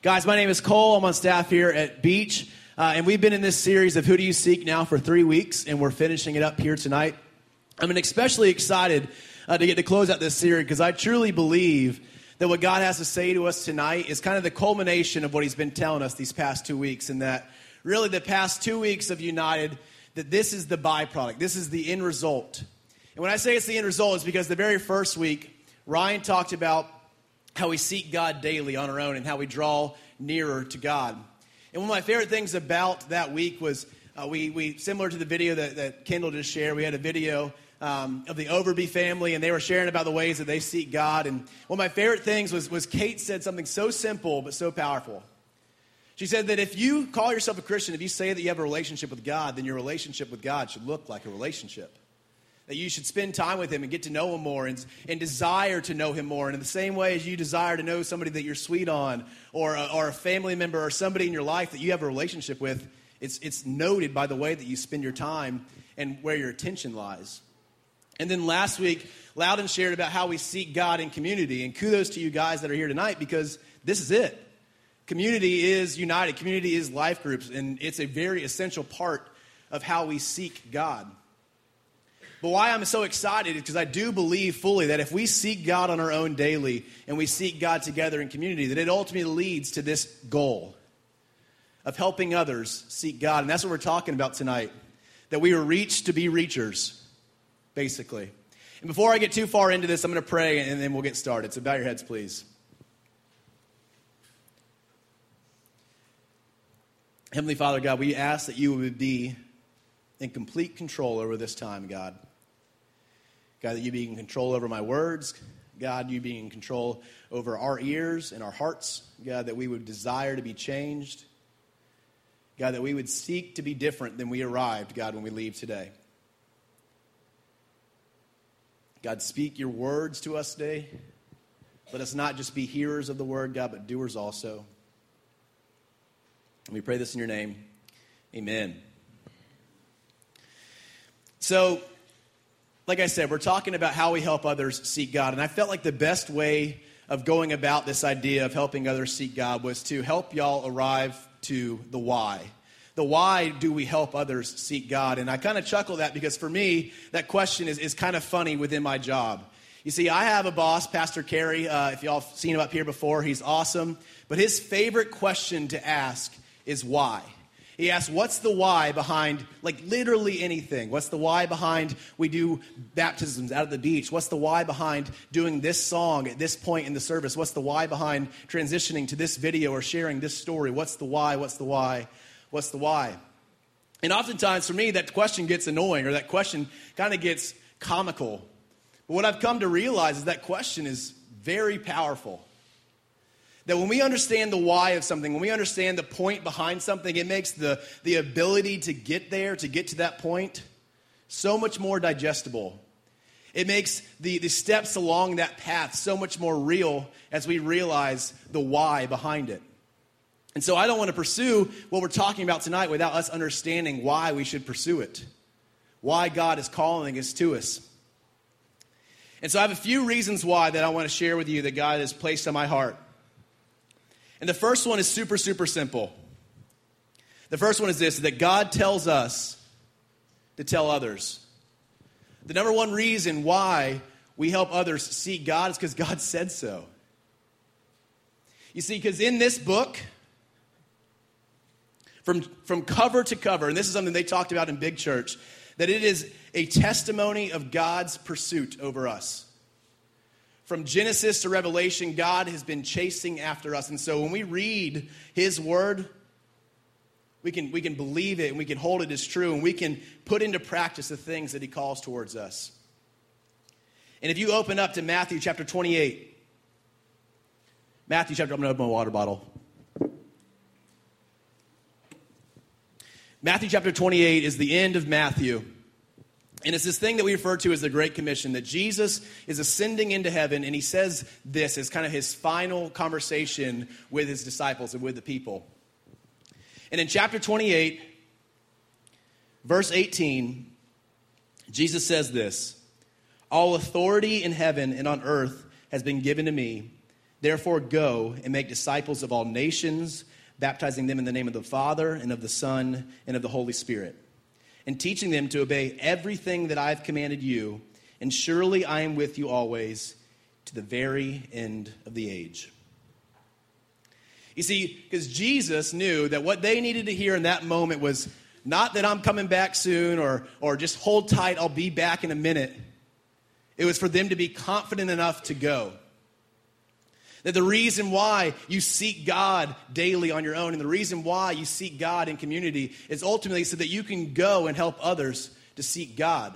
Guys, my name is Cole. I'm on staff here at Beach. Uh, and we've been in this series of Who Do You Seek now for three weeks, and we're finishing it up here tonight. I'm especially excited uh, to get to close out this series because I truly believe that what God has to say to us tonight is kind of the culmination of what He's been telling us these past two weeks, and that really the past two weeks of United, that this is the byproduct, this is the end result. And when I say it's the end result, it's because the very first week, Ryan talked about how we seek God daily on our own and how we draw nearer to God. And one of my favorite things about that week was uh, we, we, similar to the video that, that Kendall just shared, we had a video um, of the Overby family, and they were sharing about the ways that they seek God. And one of my favorite things was, was Kate said something so simple but so powerful. She said that if you call yourself a Christian, if you say that you have a relationship with God, then your relationship with God should look like a relationship that you should spend time with him and get to know him more and, and desire to know him more. And in the same way as you desire to know somebody that you're sweet on or a, or a family member or somebody in your life that you have a relationship with, it's, it's noted by the way that you spend your time and where your attention lies. And then last week, Loudon shared about how we seek God in community. And kudos to you guys that are here tonight because this is it. Community is united, community is life groups, and it's a very essential part of how we seek God. But why I'm so excited is because I do believe fully that if we seek God on our own daily and we seek God together in community, that it ultimately leads to this goal of helping others seek God. And that's what we're talking about tonight. That we are reached to be reachers, basically. And before I get too far into this, I'm going to pray and then we'll get started. So bow your heads, please. Heavenly Father, God, we ask that you would be in complete control over this time, God. God, that you be in control over my words. God, you be in control over our ears and our hearts. God, that we would desire to be changed. God, that we would seek to be different than we arrived, God, when we leave today. God, speak your words to us today. Let us not just be hearers of the word, God, but doers also. And we pray this in your name. Amen. So, like I said, we're talking about how we help others seek God. And I felt like the best way of going about this idea of helping others seek God was to help y'all arrive to the why. The why do we help others seek God? And I kind of chuckle that because for me, that question is, is kind of funny within my job. You see, I have a boss, Pastor Kerry. Uh, if y'all have seen him up here before, he's awesome. But his favorite question to ask is why. He asks, What's the why behind, like, literally anything? What's the why behind we do baptisms out at the beach? What's the why behind doing this song at this point in the service? What's the why behind transitioning to this video or sharing this story? What's the why? What's the why? What's the why? And oftentimes for me, that question gets annoying or that question kind of gets comical. But what I've come to realize is that question is very powerful. That when we understand the why of something, when we understand the point behind something, it makes the, the ability to get there, to get to that point, so much more digestible. It makes the, the steps along that path so much more real as we realize the why behind it. And so I don't want to pursue what we're talking about tonight without us understanding why we should pursue it, why God is calling us to us. And so I have a few reasons why that I want to share with you that God has placed on my heart. And the first one is super, super simple. The first one is this that God tells us to tell others. The number one reason why we help others see God is because God said so. You see, because in this book, from, from cover to cover, and this is something they talked about in Big Church, that it is a testimony of God's pursuit over us. From Genesis to Revelation, God has been chasing after us. And so when we read His Word, we can, we can believe it and we can hold it as true and we can put into practice the things that He calls towards us. And if you open up to Matthew chapter 28, Matthew chapter, I'm going to open my water bottle. Matthew chapter 28 is the end of Matthew. And it's this thing that we refer to as the Great Commission that Jesus is ascending into heaven, and he says this as kind of his final conversation with his disciples and with the people. And in chapter 28, verse 18, Jesus says this All authority in heaven and on earth has been given to me. Therefore, go and make disciples of all nations, baptizing them in the name of the Father, and of the Son, and of the Holy Spirit, and teaching them to obey everything that I have commanded you. And surely I am with you always to the very end of the age. You see, because Jesus knew that what they needed to hear in that moment was not that I'm coming back soon or, or just hold tight, I'll be back in a minute. It was for them to be confident enough to go. That the reason why you seek God daily on your own and the reason why you seek God in community is ultimately so that you can go and help others to seek God.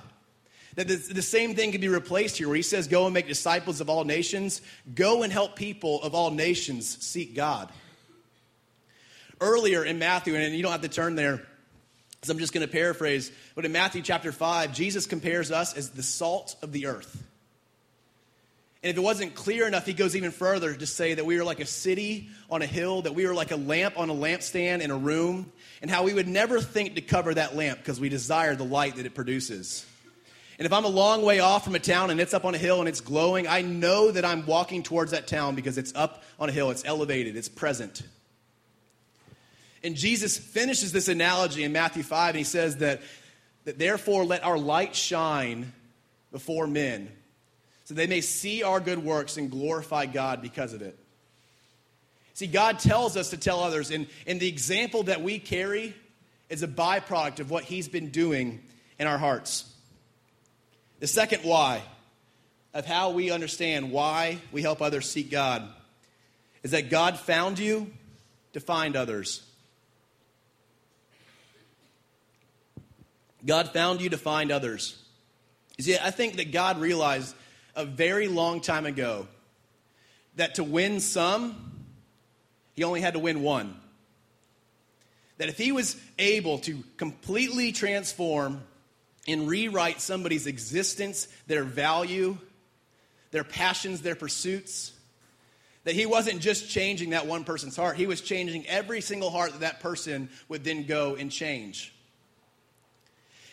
That the, the, same thing can be replaced here, where he says, Go and make disciples of all nations. Go and help people of all nations seek God. Earlier in Matthew, and you don't have to turn there, so I'm just going to paraphrase, but in Matthew chapter 5, Jesus compares us as the salt of the earth. And if it wasn't clear enough, he goes even further to say that we are like a city on a hill, that we are like a lamp on a lampstand in a room, and how we would never think to cover that lamp because we desire the light that it produces. And if I'm a long way off from a town and it's up on a hill and it's glowing, I know that I'm walking towards that town because it's up on a hill, it's elevated, it's present. And Jesus finishes this analogy in Matthew 5, and he says that, that therefore let our light shine before men so they may see our good works and glorify God because of it. See, God tells us to tell others, and, and the example that we carry is a byproduct of what He's been doing in our hearts. The second why of how we understand why we help others seek God is that God found you to find others. God found you to find others. See, I think that God realized a very long time ago that to win some, he only had to win one. That if he was able to completely transform and rewrite somebody's existence, their value, their passions, their pursuits, that he wasn't just changing that one person's heart, he was changing every single heart that that person would then go and change.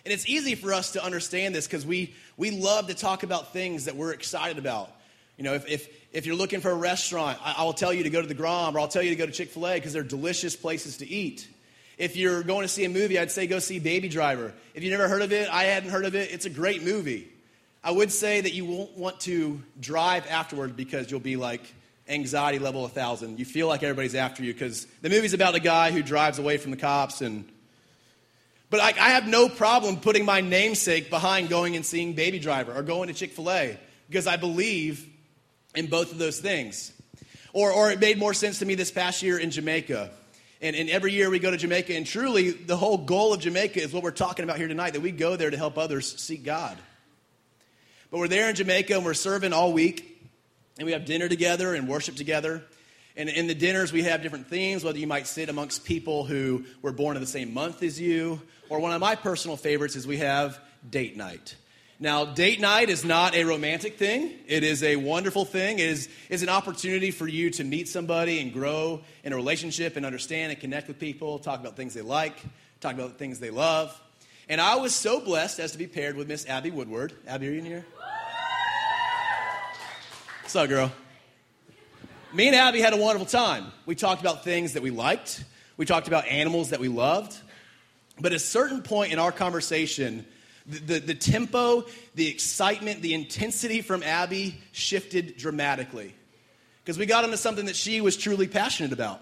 And it's easy for us to understand this because we, we love to talk about things that we're excited about. You know, if, if, if you're looking for a restaurant, I, I will tell you to go to the Grom or I'll tell you to go to Chick fil A because they're delicious places to eat. If you're going to see a movie, I'd say go see Baby Driver. If you never heard of it, I hadn't heard of it, it's a great movie. I would say that you won't want to drive afterward because you'll be like anxiety level 1000. You feel like everybody's after you because the movie's about a guy who drives away from the cops and but I, I have no problem putting my namesake behind going and seeing Baby Driver or going to Chick fil A because I believe in both of those things. Or, or it made more sense to me this past year in Jamaica. And, and every year we go to Jamaica, and truly the whole goal of Jamaica is what we're talking about here tonight that we go there to help others seek God. But we're there in Jamaica and we're serving all week, and we have dinner together and worship together. And in the dinners, we have different themes, whether you might sit amongst people who were born in the same month as you, or one of my personal favorites is we have date night. Now, date night is not a romantic thing. It is a wonderful thing. It is, is an opportunity for you to meet somebody and grow in a relationship and understand and connect with people, talk about things they like, talk about things they love. And I was so blessed as to be paired with Miss Abby Woodward. Abby, are you in here? What's up, girl? Me and Abby had a wonderful time. We talked about things that we liked, we talked about animals that we loved. But at a certain point in our conversation, the, the, the, tempo, the excitement, the intensity from Abby shifted dramatically. Because we got into something that she was truly passionate about.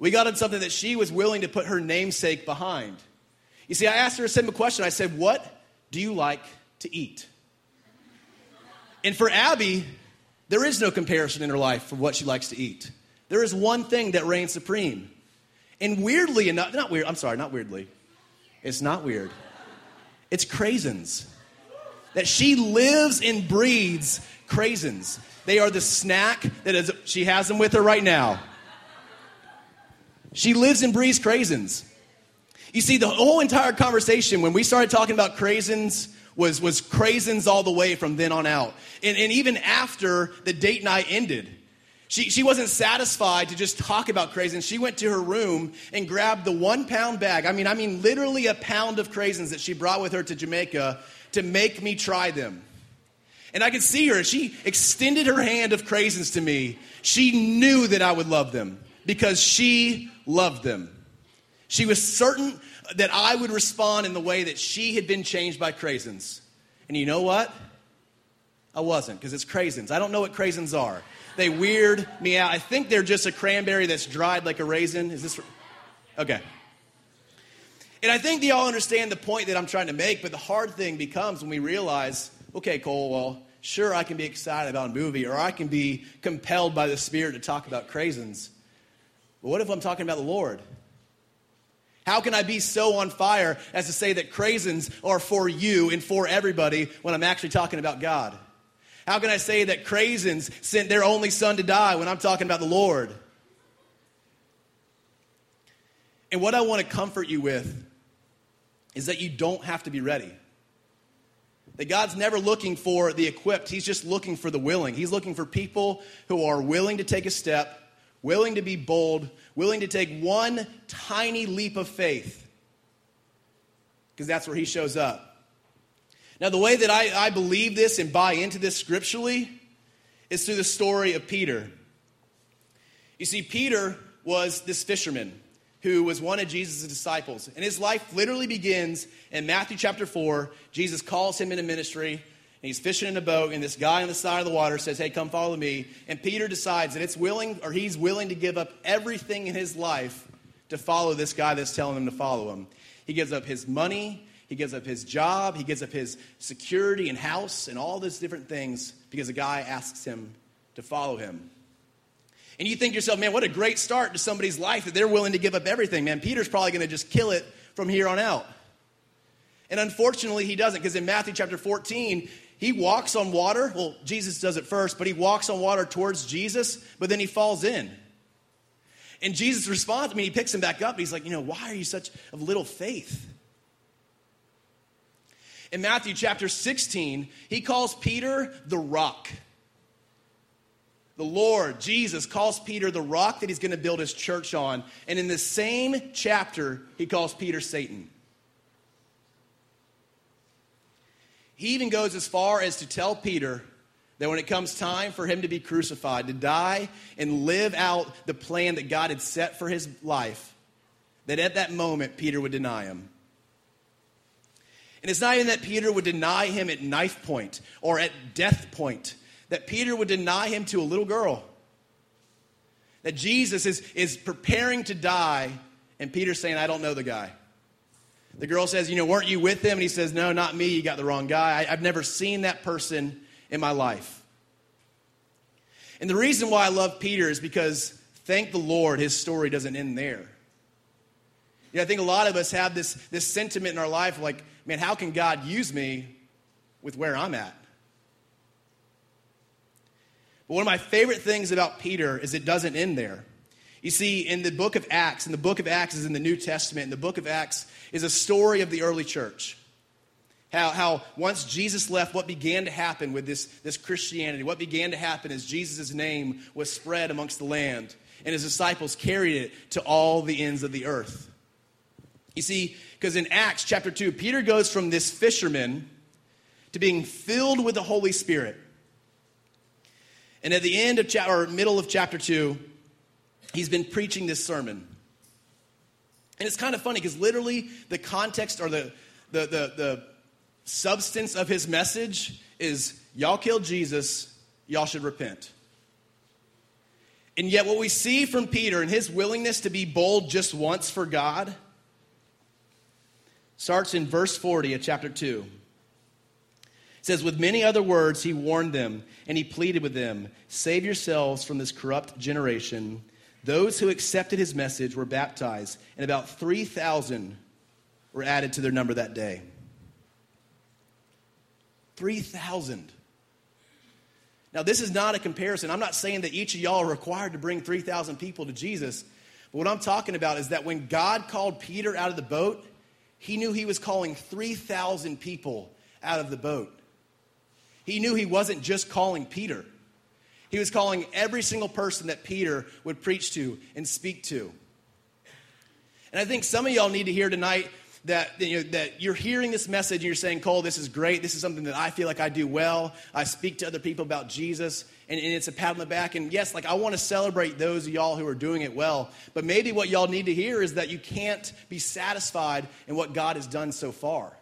We got into something that she was willing to put her namesake behind. You see, I asked her a simple question. I said, What do you like to eat? And for Abby, there is no comparison in her life for what she likes to eat. There is one thing that reigns supreme. And weirdly enough, not weird, I'm sorry, not weirdly. It's not weird. It's craisins. That she lives and breathes craisins. They are the snack that is, she has them with her right now. She lives and breathes craisins. You see, the whole entire conversation, when we started talking about craisins, was, was craisins all the way from then on out. And, and even after the date night ended, she, she wasn't satisfied to just talk about craisins. She went to her room and grabbed the one pound bag. I mean, I mean, literally a pound of craisins that she brought with her to Jamaica to make me try them. And I could see her. She extended her hand of craisins to me. She knew that I would love them because she loved them. She was certain that I would respond in the way that she had been changed by craisins. And you know what? I wasn't because it's craisins. I don't know what craisins are. They weird me out. I think they're just a cranberry that's dried like a raisin. Is this okay? And I think they all understand the point that I'm trying to make, but the hard thing becomes when we realize, okay, Cole, well, sure, I can be excited about a movie or I can be compelled by the Spirit to talk about craisins. But what if I'm talking about the Lord? How can I be so on fire as to say that craisins are for you and for everybody when I'm actually talking about God? How can I say that craisins sent their only son to die when I'm talking about the Lord? And what I want to comfort you with is that you don't have to be ready. That God's never looking for the equipped, He's just looking for the willing. He's looking for people who are willing to take a step, willing to be bold, willing to take one tiny leap of faith. Because that's where He shows up. Now, the way that I, I believe this and buy into this scripturally is through the story of Peter. You see, Peter was this fisherman who was one of Jesus' disciples. And his life literally begins in Matthew chapter 4. Jesus calls him into ministry, and he's fishing in a boat, and this guy on the side of the water says, Hey, come follow me. And Peter decides that it's willing, or he's willing to give up everything in his life to follow this guy that's telling him to follow him. He gives up his money, he gives up his job, he gives up his security and house and all these different things because a guy asks him to follow him. And you think to yourself, man, what a great start to somebody's life that they're willing to give up everything. Man, Peter's probably going to just kill it from here on out. And unfortunately, he doesn't because in Matthew chapter 14, he walks on water. Well, Jesus does it first, but he walks on water towards Jesus, but then he falls in. And Jesus responds, I mean, he picks him back up. He's like, you know, why are you such of little faith? In Matthew chapter 16, he calls Peter the rock. The Lord, Jesus, calls Peter the rock that he's going to build his church on. And in the same chapter, he calls Peter Satan. He even goes as far as to tell Peter that when it comes time for him to be crucified, to die and live out the plan that God had set for his life, that at that moment, Peter would deny him. And it's not even that Peter would deny him at knife point or at death point, that Peter would deny him to a little girl. That Jesus is, is preparing to die, and Peter's saying, I don't know the guy. The girl says, You know, weren't you with him? And he says, No, not me. You got the wrong guy. I, I've never seen that person in my life. And the reason why I love Peter is because, thank the Lord, his story doesn't end there. You know, I think a lot of us have this, this sentiment in our life like, man, how can God use me with where I'm at? But one of my favorite things about Peter is it doesn't end there. You see, in the book of Acts, and the book of Acts is in the New Testament, and the book of Acts is a story of the early church. How, how once Jesus left, what began to happen with this, this Christianity, what began to happen is Jesus' name was spread amongst the land, and his disciples carried it to all the ends of the earth. You see, because in Acts chapter 2, Peter goes from this fisherman to being filled with the Holy Spirit. And at the end of chapter, or middle of chapter 2, he's been preaching this sermon. And it's kind of funny because literally the context or the, the, the, the substance of his message is y'all killed Jesus, y'all should repent. And yet, what we see from Peter and his willingness to be bold just once for God starts in verse 40 of chapter 2. It says, With many other words, he warned them and he pleaded with them Save yourselves from this corrupt generation. Those who accepted his message were baptized, and about 3,000 were added to their number that day. 3,000. Now, this is not a comparison. I'm not saying that each of y'all are required to bring 3,000 people to Jesus. But what I'm talking about is that when God called Peter out of the boat, he knew he was calling 3,000 people out of the boat. He knew he wasn't just calling Peter, he was calling every single person that Peter would preach to and speak to. And I think some of y'all need to hear tonight that, you know, that you're hearing this message and you're saying, Cole, this is great. This is something that I feel like I do well. I speak to other people about Jesus, and, and it's a pat on the back. And yes, like I want to celebrate those of y'all who are doing it well. But maybe what y'all need to hear is that you can't be satisfied in what God has done so far.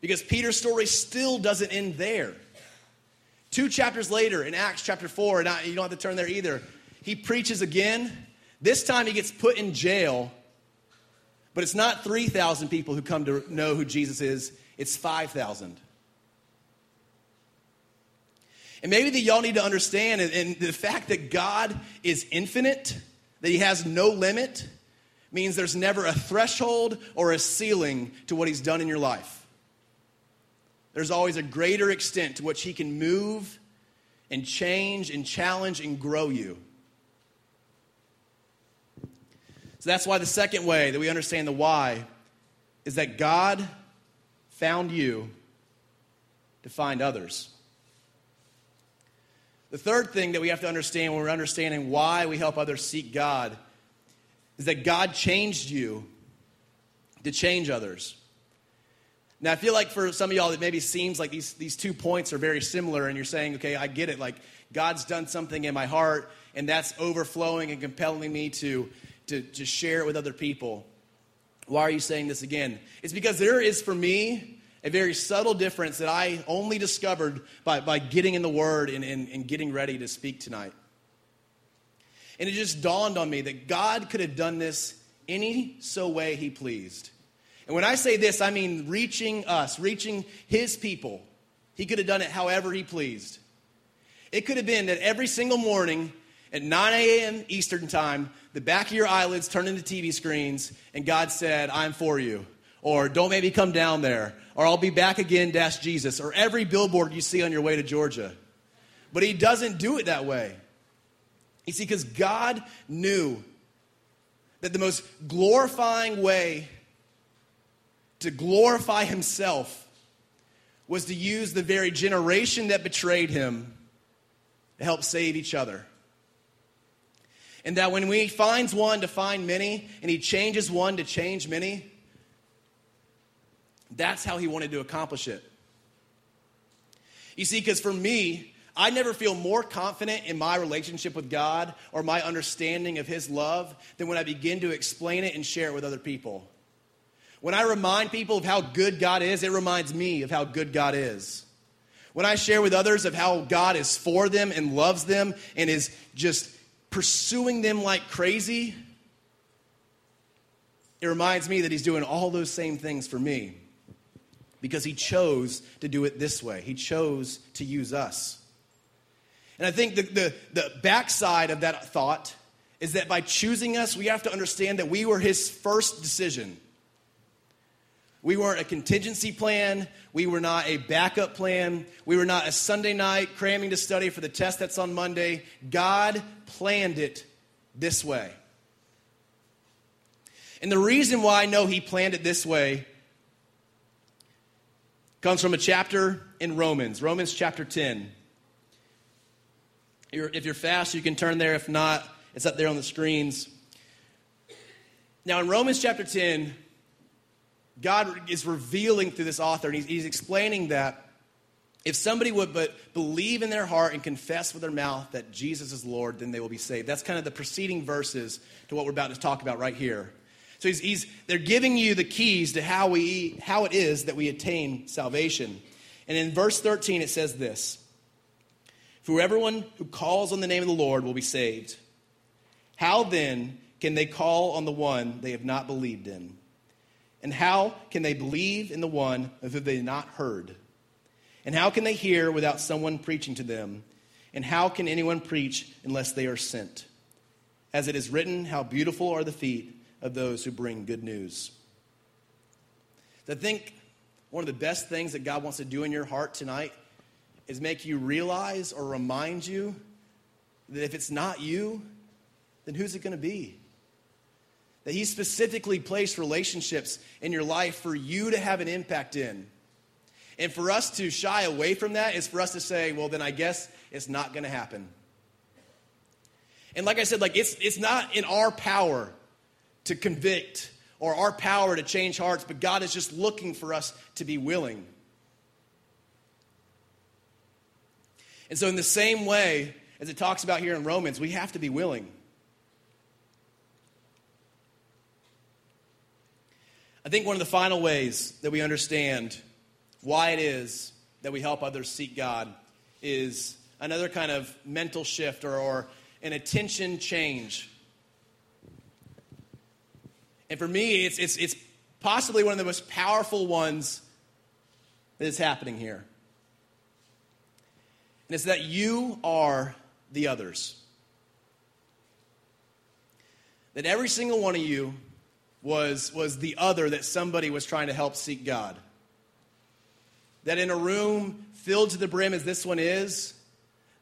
Because Peter's story still doesn't end there. Two chapters later, in Acts chapter 4, and I, you don't have to turn there either, he preaches again. This time he gets put in jail but it's not 3,000 people who come to know who Jesus is, it's 5,000. And maybe that y'all need to understand, and the fact that God is infinite, that He has no limit, means there's never a threshold or a ceiling to what He's done in your life. There's always a greater extent to which He can move and change and challenge and grow you. So that's why the second way that we understand the why is that God found you to find others. The third thing that we have to understand when we're understanding why we help others seek God is that God changed you to change others. Now, I feel like for some of y'all, it maybe seems like these, these two points are very similar, and you're saying, okay, I get it. Like, God's done something in my heart, and that's overflowing and compelling me to to, to share it with other people. Why are you saying this again? It's because there is, for me, a very subtle difference that I only discovered by, by getting in the Word and, and, and getting ready to speak tonight. And it just dawned on me that God could have done this any so way He pleased. And when I say this, I mean reaching us, reaching His people. He could have done it however He pleased. It could have been that every single morning at 9 a.m. Eastern Time, the back of your eyelids turned into TV screens, and God said, I'm for you. Or don't make me come down there. Or I'll be back again, dash Jesus. Or every billboard you see on your way to Georgia. But He doesn't do it that way. You see, because God knew that the most glorifying way to glorify Himself was to use the very generation that betrayed Him to help save each other. And that when he finds one to find many, and he changes one to change many, that's how he wanted to accomplish it. You see, because for me, I never feel more confident in my relationship with God or my understanding of His love than when I begin to explain it and share it with other people. When I remind people of how good God is, it reminds me of how good God is. When I share with others of how God is for them and loves them and is just pursuing them like crazy, it reminds me that he's doing all those same things for me because he chose to do it this way. He chose to use us. And I think the, the, the backside of that thought is that by choosing us, we have to understand that we were his first decision. We weren't a contingency plan. We were not a backup plan. We were not a Sunday night cramming to study for the test that's on Monday. God planned it this way. And the reason why I know He planned it this way comes from a chapter in Romans, Romans chapter 10. If you're fast, you can turn there. If not, it's up there on the screens. Now, in Romans chapter 10, God is revealing through this author, and he's, he's explaining that if somebody would but believe in their heart and confess with their mouth that Jesus is Lord, then they will be saved. That's kind of the preceding verses to what we're about to talk about right here. So he's, he's, they're giving you the keys to how, we, how it is that we attain salvation. And in verse 13, it says this For everyone who calls on the name of the Lord will be saved. How then can they call on the one they have not believed in? And how can they believe in the one of whom they have not heard? And how can they hear without someone preaching to them? And how can anyone preach unless they are sent? As it is written, how beautiful are the feet of those who bring good news. I think one of the best things that God wants to do in your heart tonight is make you realize or remind you that if it's not you, then who's it going to be? That He specifically placed relationships in your life for you to have an impact in. And for us to shy away from that is for us to say, well, then I guess it's not going to happen. And like I said, like it's, it's not in our power to convict or our power to change hearts, but God is just looking for us to be willing. And so, in the same way as it talks about here in Romans, we have to be willing. I think one of the final ways that we understand why it is that we help others seek God is another kind of mental shift or, or an attention change. And for me, it's, it's, it's possibly one of the most powerful ones that is happening here. And it's that you are the others. That every single one of you was, was the other that somebody was trying to help seek God. That in a room filled to the brim as this one is,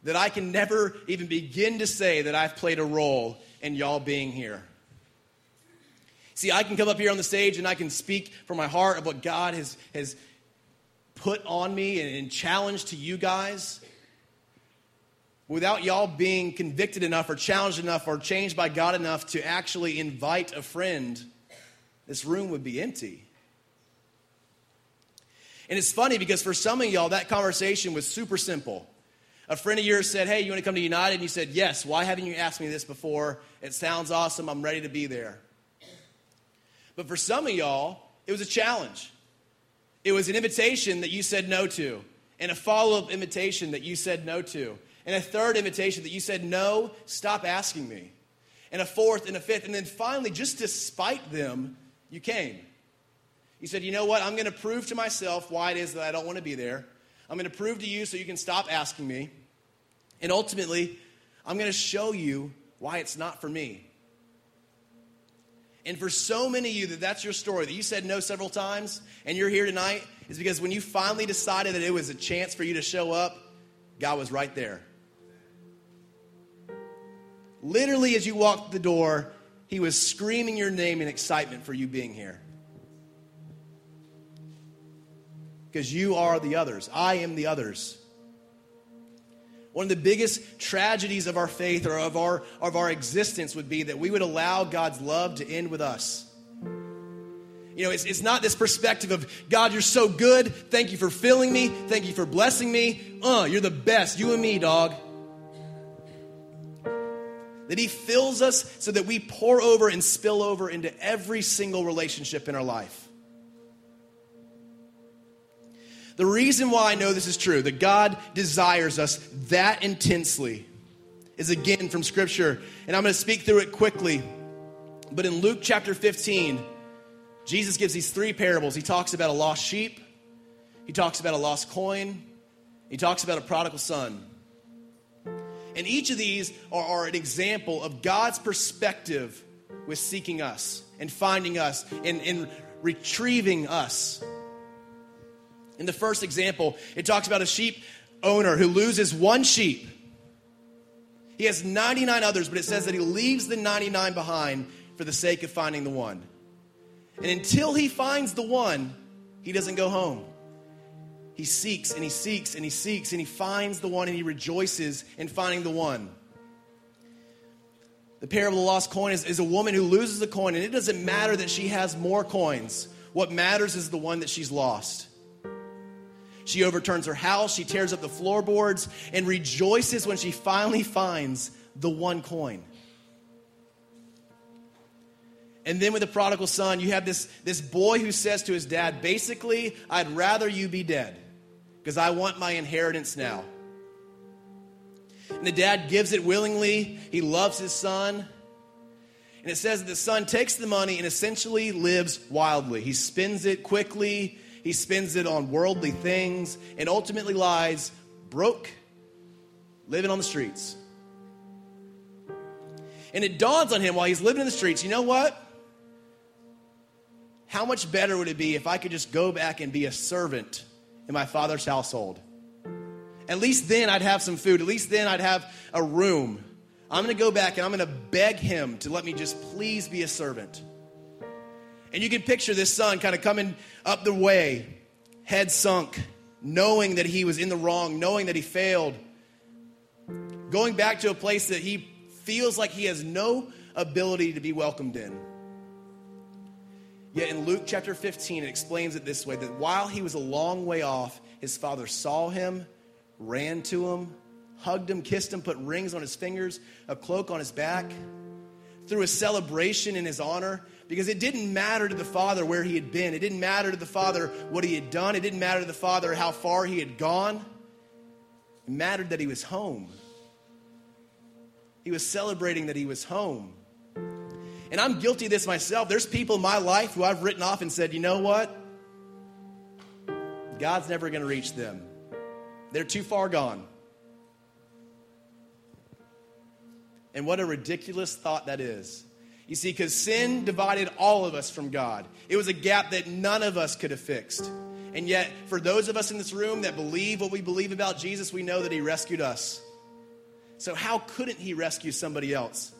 that I can never even begin to say that I've played a role in y'all being here. See, I can come up here on the stage and I can speak from my heart of what God has, has put on me and, and challenged to you guys without y'all being convicted enough or challenged enough or changed by God enough to actually invite a friend this room would be empty. And it's funny because for some of y'all, that conversation was super simple. A friend of yours said, Hey, you want to come to United? And you said, Yes. Why haven't you asked me this before? It sounds awesome. I'm ready to be there. But for some of y'all, it was a challenge. It was an invitation that you said no to, and a follow up invitation that you said no to, and a third invitation that you said, No, stop asking me, and a fourth and a fifth. And then finally, just to spite them, you came. You said, you know what? I'm going to prove to myself why it is that I don't want to be there. I'm going to prove to you so you can stop asking me. And ultimately, I'm going to show you why it's not for me. And for so many of you that that's your story, that you said no several times and you're here tonight, is because when you finally decided that it was a chance for you to show up, God was right there. Literally, as you walked the door, he was screaming your name in excitement for you being here. Because you are the others. I am the others. One of the biggest tragedies of our faith or of our, of our existence would be that we would allow God's love to end with us. You know, it's, it's not this perspective of, God, you're so good. Thank you for filling me. Thank you for blessing me. Uh, you're the best. You and me, dog that He fills us so that we pour over and spill over into every single relationship in our life. The reason why I know this is true, that God desires us that intensely, is again from Scripture. And I'm going to speak through it quickly. But in Luke chapter 15, Jesus gives these three parables. He talks about a lost sheep, he talks about a lost coin, he talks about a prodigal son. And each of these are, are an example of God's perspective with seeking us and finding us and, and retrieving us. In the first example, it talks about a sheep owner who loses one sheep. He has 99 others, but it says that he leaves the 99 behind for the sake of finding the one. And until he finds the one, he doesn't go home he seeks and he seeks and he seeks and he finds the one and he rejoices in finding the one. The parable of the lost coin is, is a woman who loses a coin, and it doesn't matter that she has more coins. What matters is the one that she's lost. She overturns her house, she tears up the floorboards, and rejoices when she finally finds the one coin. And then with the prodigal son, you have this, this boy who says to his dad, basically, I'd rather you be dead because I want my inheritance now. And the dad gives it willingly. He loves his son. And it says that the son takes the money and essentially lives wildly. He spends it quickly, he spends it on worldly things, and ultimately lies broke, living on the streets. And it dawns on him while he's living in the streets you know what? How much better would it be if I could just go back and be a servant in my father's household. At least then I'd have some food. At least then I'd have a room. I'm going to go back and I'm going to beg him to let me just please be a servant. And you can picture this son kind of coming up the way, head sunk, knowing that he was in the wrong, knowing that he failed, going back to a place that he feels like he has no ability to be welcomed in. Yet in Luke chapter 15, it explains it this way that while he was a long way off, his father saw him, ran to him, hugged him, kissed him, put rings on his fingers, a cloak on his back, threw a celebration in his honor because it didn't matter to the father where he had been. It didn't matter to the father what he had done. It didn't matter to the father how far he had gone. It mattered that he was home. He was celebrating that he was home. And I'm guilty of this myself. There's people in my life who I've written off and said, you know what? God's never going to reach them. They're too far gone. And what a ridiculous thought that is. You see, because sin divided all of us from God, it was a gap that none of us could have fixed. And yet, for those of us in this room that believe what we believe about Jesus, we know that He rescued us. So, how couldn't He rescue somebody else?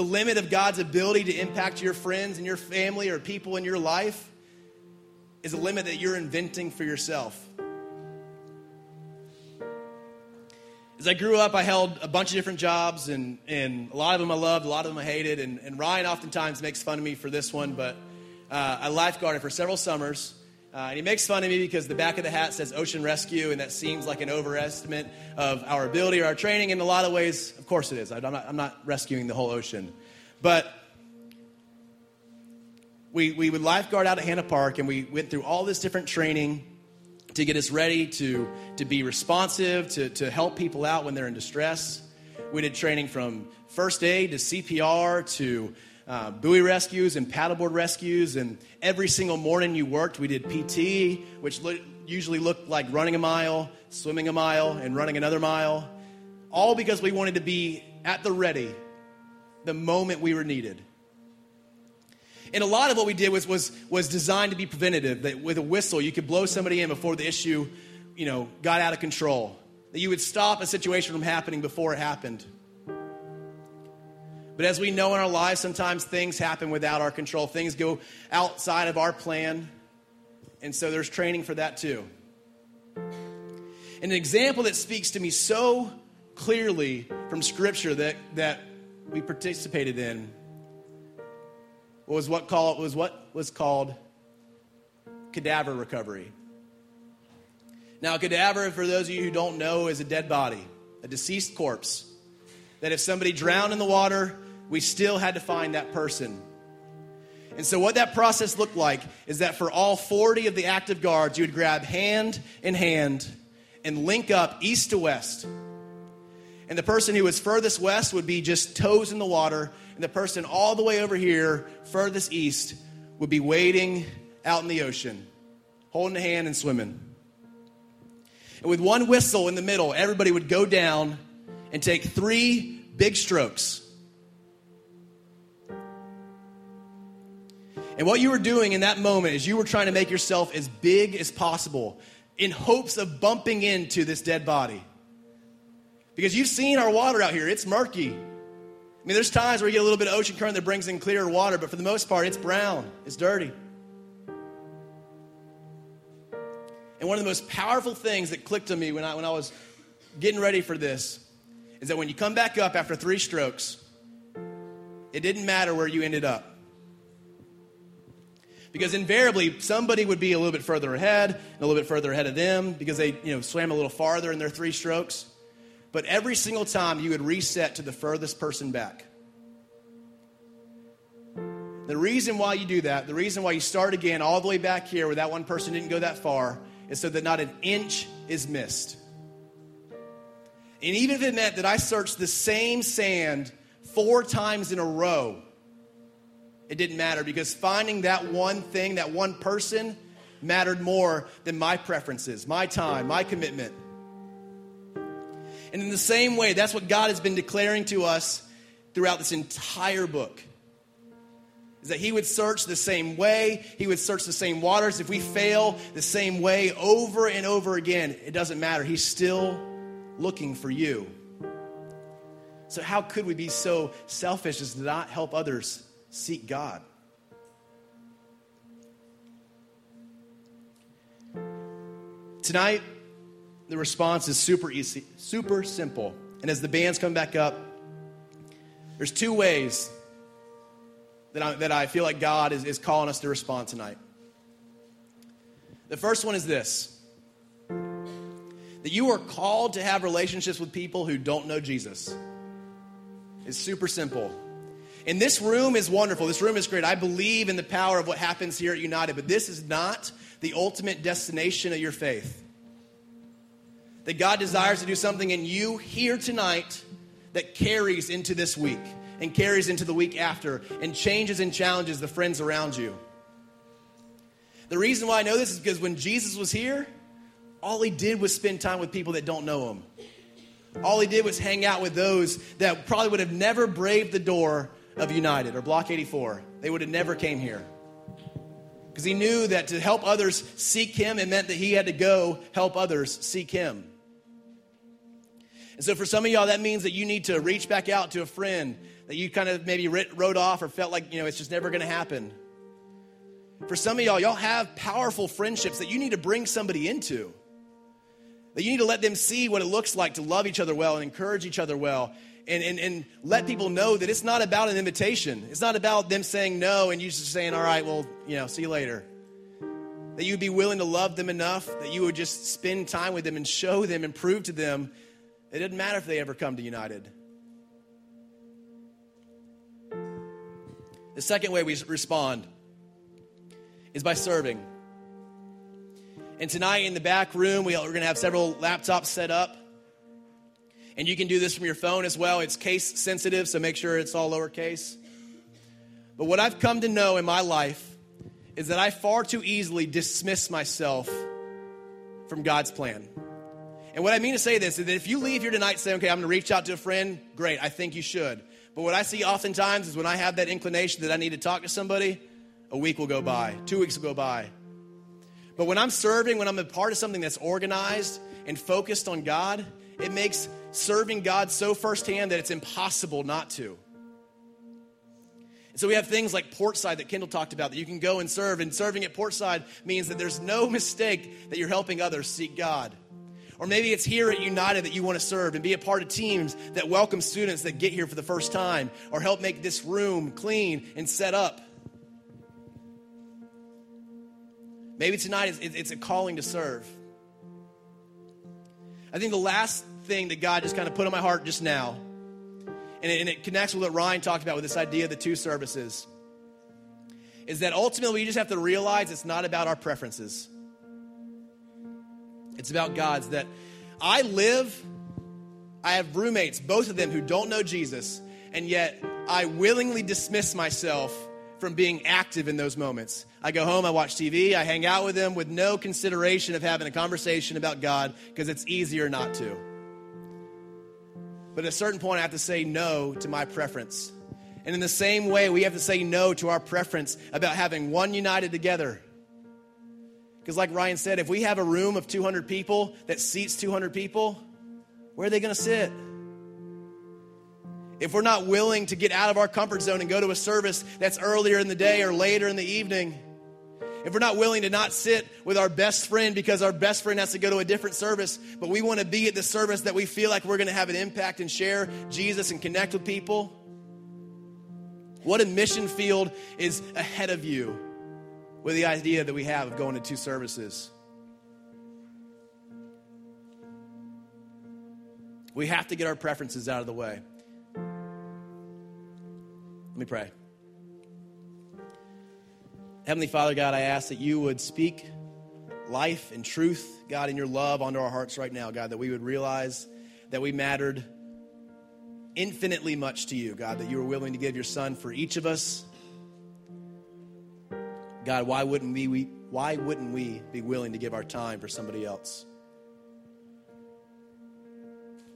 The limit of God's ability to impact your friends and your family or people in your life is a limit that you're inventing for yourself. As I grew up, I held a bunch of different jobs, and, and a lot of them I loved, a lot of them I hated. And, and Ryan oftentimes makes fun of me for this one, but uh, I lifeguarded for several summers. Uh, and he makes fun of me because the back of the hat says ocean rescue, and that seems like an overestimate of our ability or our training. In a lot of ways, of course it is. I'm not, I'm not rescuing the whole ocean. But we, we would lifeguard out at Hanna Park, and we went through all this different training to get us ready to, to be responsive, to, to help people out when they're in distress. We did training from first aid to CPR to uh, buoy rescues and paddleboard rescues. And every single morning you worked, we did PT, which lo- usually looked like running a mile, swimming a mile, and running another mile. All because we wanted to be at the ready the moment we were needed. And a lot of what we did was, was, was designed to be preventative, that with a whistle, you could blow somebody in before the issue, you know, got out of control. That you would stop a situation from happening before it happened. But as we know in our lives, sometimes things happen without our control. Things go outside of our plan. And so there's training for that too. An example that speaks to me so clearly from Scripture that, that we participated in was what, call, was what was called cadaver recovery. Now, a cadaver, for those of you who don't know, is a dead body, a deceased corpse. That if somebody drowned in the water, we still had to find that person. And so, what that process looked like is that for all 40 of the active guards, you would grab hand in hand and link up east to west. And the person who was furthest west would be just toes in the water, and the person all the way over here, furthest east, would be wading out in the ocean, holding a hand and swimming. And with one whistle in the middle, everybody would go down and take three big strokes. And what you were doing in that moment is you were trying to make yourself as big as possible in hopes of bumping into this dead body. Because you've seen our water out here, it's murky. I mean, there's times where you get a little bit of ocean current that brings in clearer water, but for the most part, it's brown, it's dirty. And one of the most powerful things that clicked to me when I, when I was getting ready for this is that when you come back up after three strokes, it didn't matter where you ended up. Because invariably, somebody would be a little bit further ahead, and a little bit further ahead of them, because they you know, swam a little farther in their three strokes. But every single time, you would reset to the furthest person back. The reason why you do that, the reason why you start again all the way back here where that one person didn't go that far, is so that not an inch is missed. And even if it meant that I searched the same sand four times in a row, it didn't matter because finding that one thing, that one person, mattered more than my preferences, my time, my commitment. And in the same way, that's what God has been declaring to us throughout this entire book. Is that He would search the same way, He would search the same waters. If we fail the same way over and over again, it doesn't matter. He's still looking for you. So, how could we be so selfish as to not help others seek God. Tonight, the response is super easy, super simple. And as the bands come back up, there's two ways that I, that I feel like God is, is calling us to respond tonight. The first one is this that you are called to have relationships with people who don't know Jesus. It's super simple. And this room is wonderful. This room is great. I believe in the power of what happens here at United, but this is not the ultimate destination of your faith. That God desires to do something in you here tonight that carries into this week and carries into the week after and changes and challenges the friends around you. The reason why I know this is because when Jesus was here, all he did was spend time with people that don't know him. All he did was hang out with those that probably would have never braved the door of United or Block 84. They would have never came here. Because he knew that to help others seek him, it meant that he had to go help others seek him. And so for some of y'all, that means that you need to reach back out to a friend that you kind of maybe wrote off or felt like, you know, it's just never going to happen. For some of y'all, y'all have powerful friendships that you need to bring somebody into. That you need to let them see what it looks like to love each other well and encourage each other well and, and, and let people know that it's not about an invitation. It's not about them saying no and you just saying, all right, well, you know, see you later. That you'd be willing to love them enough that you would just spend time with them and show them and prove to them it doesn't matter if they ever come to United. The second way we respond is by serving. And tonight in the back room, we are going to have several laptops set up. And you can do this from your phone as well. It's case sensitive, so make sure it's all lowercase. But what I've come to know in my life is that I far too easily dismiss myself from God's plan. And what I mean to say this is that if you leave here tonight saying, okay, I'm going to reach out to a friend, great, I think you should. But what I see oftentimes is when I have that inclination that I need to talk to somebody, a week will go by, two weeks will go by. But when I'm serving, when I'm a part of something that's organized and focused on God, it makes serving God so firsthand that it's impossible not to. so we have things like Portside that Kendall talked about that you can go and serve. And serving at Portside means that there's no mistake that you're helping others seek God. Or maybe it's here at United that you want to serve and be a part of teams that welcome students that get here for the first time or help make this room clean and set up. Maybe tonight it's a calling to serve. I think the last thing that God just kind of put on my heart just now, and it, and it connects with what Ryan talked about with this idea of the two services, is that ultimately we just have to realize it's not about our preferences. It's about God's. That I live, I have roommates, both of them who don't know Jesus, and yet I willingly dismiss myself from being active in those moments. I go home, I watch TV, I hang out with them with no consideration of having a conversation about God because it's easier not to. But at a certain point, I have to say no to my preference. And in the same way, we have to say no to our preference about having one united together. Because, like Ryan said, if we have a room of 200 people that seats 200 people, where are they going to sit? if we're not willing to get out of our comfort zone and go to a service that's earlier in the day or later in the evening, if we're not willing to not sit with our best friend because our best friend has to go to a different service, but we want to be at the service that we feel like we're going to have an impact and share Jesus and connect with people, what a mission field is ahead of you with the idea that we have of going to two services. We have to get our preferences out of the way. Let me pray. Heavenly Father, God, I ask that you would speak life and truth, God, in your love onto our hearts right now, God, that we would realize that we mattered infinitely much to you, God, that you were willing to give your son for each of us. God, why wouldn't we, we why wouldn't we be willing to give our time for somebody else?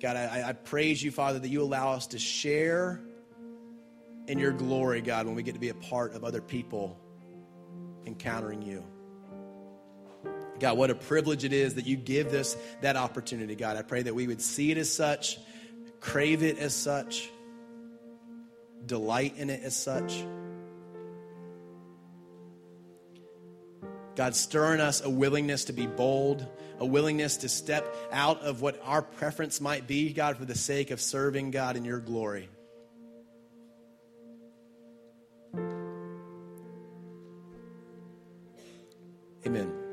God, I, I praise you, Father, that you allow us to share in your glory, God, when we get to be a part of other people encountering you. God, what a privilege it is that you give us that opportunity, God. I pray that we would see it as such, crave it as such, delight in it as such. God, stir in us a willingness to be bold, a willingness to step out of what our preference might be, God, for the sake of serving God in your glory. Amen.